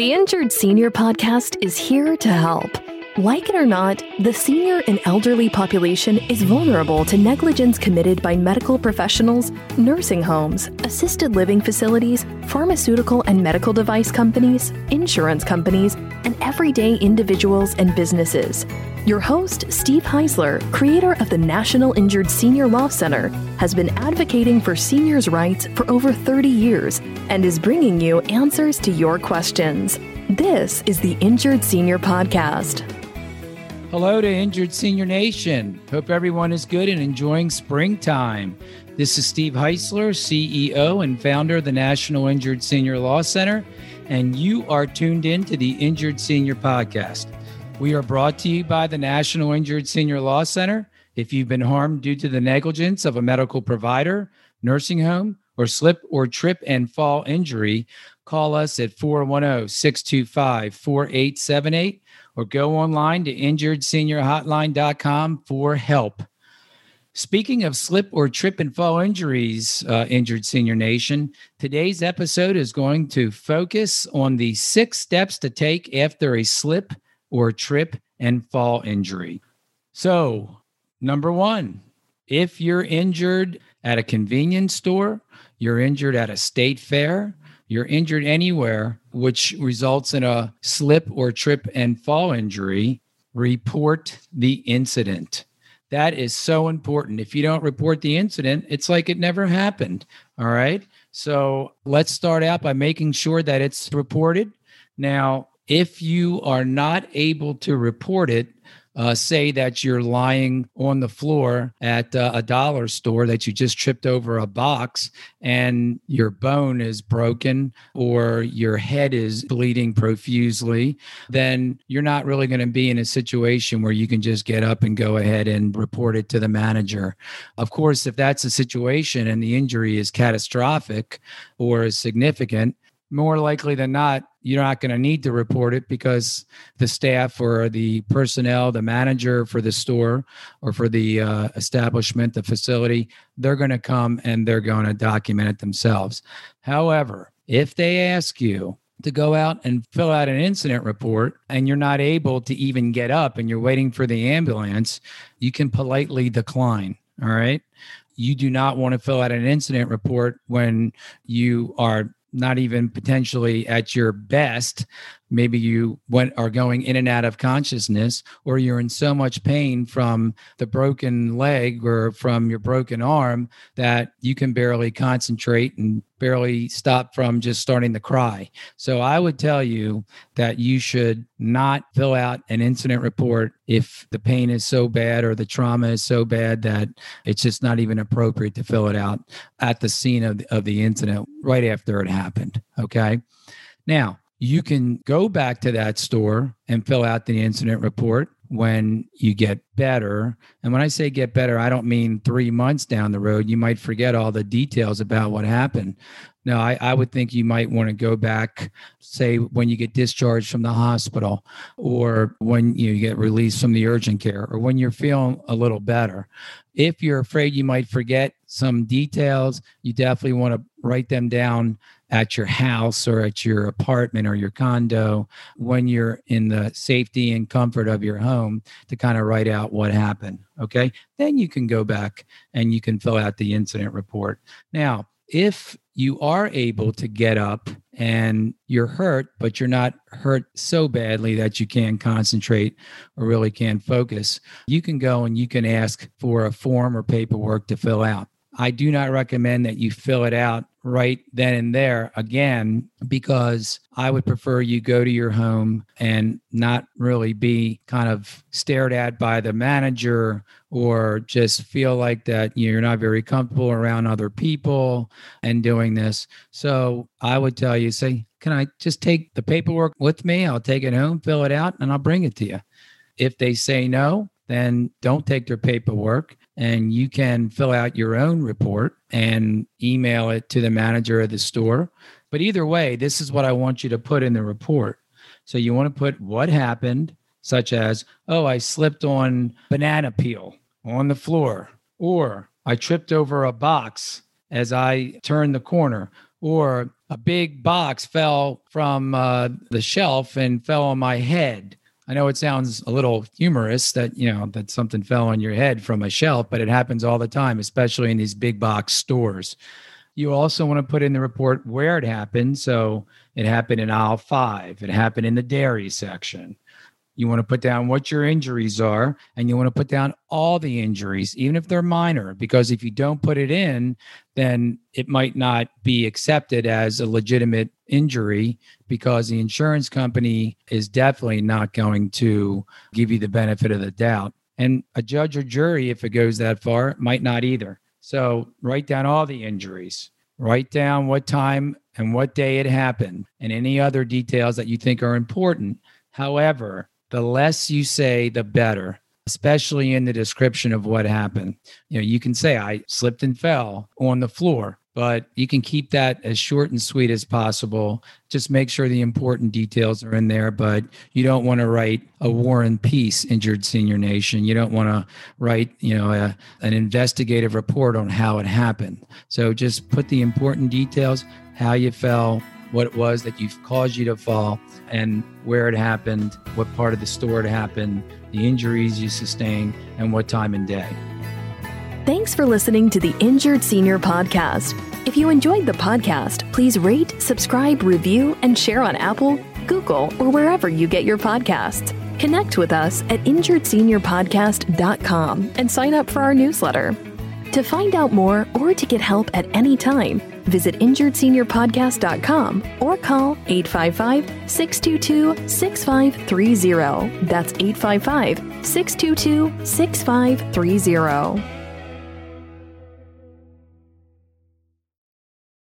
The Injured Senior Podcast is here to help. Like it or not, the senior and elderly population is vulnerable to negligence committed by medical professionals, nursing homes, assisted living facilities, pharmaceutical and medical device companies, insurance companies, and everyday individuals and businesses. Your host, Steve Heisler, creator of the National Injured Senior Law Center, has been advocating for seniors' rights for over 30 years and is bringing you answers to your questions. This is the Injured Senior Podcast. Hello to Injured Senior Nation. Hope everyone is good and enjoying springtime. This is Steve Heisler, CEO and founder of the National Injured Senior Law Center, and you are tuned in to the Injured Senior Podcast. We are brought to you by the National Injured Senior Law Center. If you've been harmed due to the negligence of a medical provider, nursing home, or slip or trip and fall injury, call us at 410 625 4878 or go online to injuredseniorhotline.com for help. Speaking of slip or trip and fall injuries, uh, Injured Senior Nation, today's episode is going to focus on the six steps to take after a slip or trip and fall injury. So, number one, if you're injured at a convenience store, you're injured at a state fair, you're injured anywhere, which results in a slip or trip and fall injury, report the incident. That is so important. If you don't report the incident, it's like it never happened. All right. So let's start out by making sure that it's reported. Now, if you are not able to report it, uh, say that you're lying on the floor at uh, a dollar store that you just tripped over a box and your bone is broken or your head is bleeding profusely, then you're not really going to be in a situation where you can just get up and go ahead and report it to the manager. Of course, if that's a situation and the injury is catastrophic or is significant, more likely than not, you're not going to need to report it because the staff or the personnel, the manager for the store or for the uh, establishment, the facility, they're going to come and they're going to document it themselves. However, if they ask you to go out and fill out an incident report and you're not able to even get up and you're waiting for the ambulance, you can politely decline. All right. You do not want to fill out an incident report when you are not even potentially at your best maybe you went are going in and out of consciousness or you're in so much pain from the broken leg or from your broken arm that you can barely concentrate and barely stop from just starting to cry. So i would tell you that you should not fill out an incident report if the pain is so bad or the trauma is so bad that it's just not even appropriate to fill it out at the scene of, of the incident right after it happened okay? Now you can go back to that store and fill out the incident report when you get better. And when I say get better, I don't mean three months down the road. You might forget all the details about what happened. No, I, I would think you might want to go back, say, when you get discharged from the hospital, or when you get released from the urgent care, or when you're feeling a little better. If you're afraid you might forget some details, you definitely want to write them down at your house or at your apartment or your condo when you're in the safety and comfort of your home to kind of write out what happened. Okay. Then you can go back and you can fill out the incident report. Now, if you are able to get up and you're hurt, but you're not hurt so badly that you can't concentrate or really can't focus, you can go and you can ask for a form or paperwork to fill out. I do not recommend that you fill it out right then and there again because I would prefer you go to your home and not really be kind of stared at by the manager or just feel like that you're not very comfortable around other people and doing this. So I would tell you say, "Can I just take the paperwork with me? I'll take it home, fill it out and I'll bring it to you." If they say no, then don't take their paperwork and you can fill out your own report and email it to the manager of the store. But either way, this is what I want you to put in the report. So you want to put what happened, such as, oh, I slipped on banana peel on the floor, or I tripped over a box as I turned the corner, or a big box fell from uh, the shelf and fell on my head. I know it sounds a little humorous that, you know, that something fell on your head from a shelf, but it happens all the time, especially in these big box stores. You also want to put in the report where it happened. So it happened in aisle five, it happened in the dairy section. You want to put down what your injuries are, and you want to put down all the injuries, even if they're minor, because if you don't put it in, then it might not be accepted as a legitimate injury because the insurance company is definitely not going to give you the benefit of the doubt. And a judge or jury, if it goes that far, might not either. So write down all the injuries, write down what time and what day it happened, and any other details that you think are important. However, the less you say, the better, especially in the description of what happened. You know, you can say, I slipped and fell on the floor, but you can keep that as short and sweet as possible. Just make sure the important details are in there, but you don't want to write a war and peace injured senior nation. You don't want to write, you know, a, an investigative report on how it happened. So just put the important details, how you fell, what it was that you've caused you to fall and where it happened, what part of the store it happened, the injuries you sustained, and what time and day. Thanks for listening to the Injured Senior Podcast. If you enjoyed the podcast, please rate, subscribe, review, and share on Apple, Google, or wherever you get your podcasts. Connect with us at injuredseniorpodcast.com and sign up for our newsletter. To find out more or to get help at any time, visit injuredseniorpodcast.com or call 855 622 6530. That's 855 622 6530.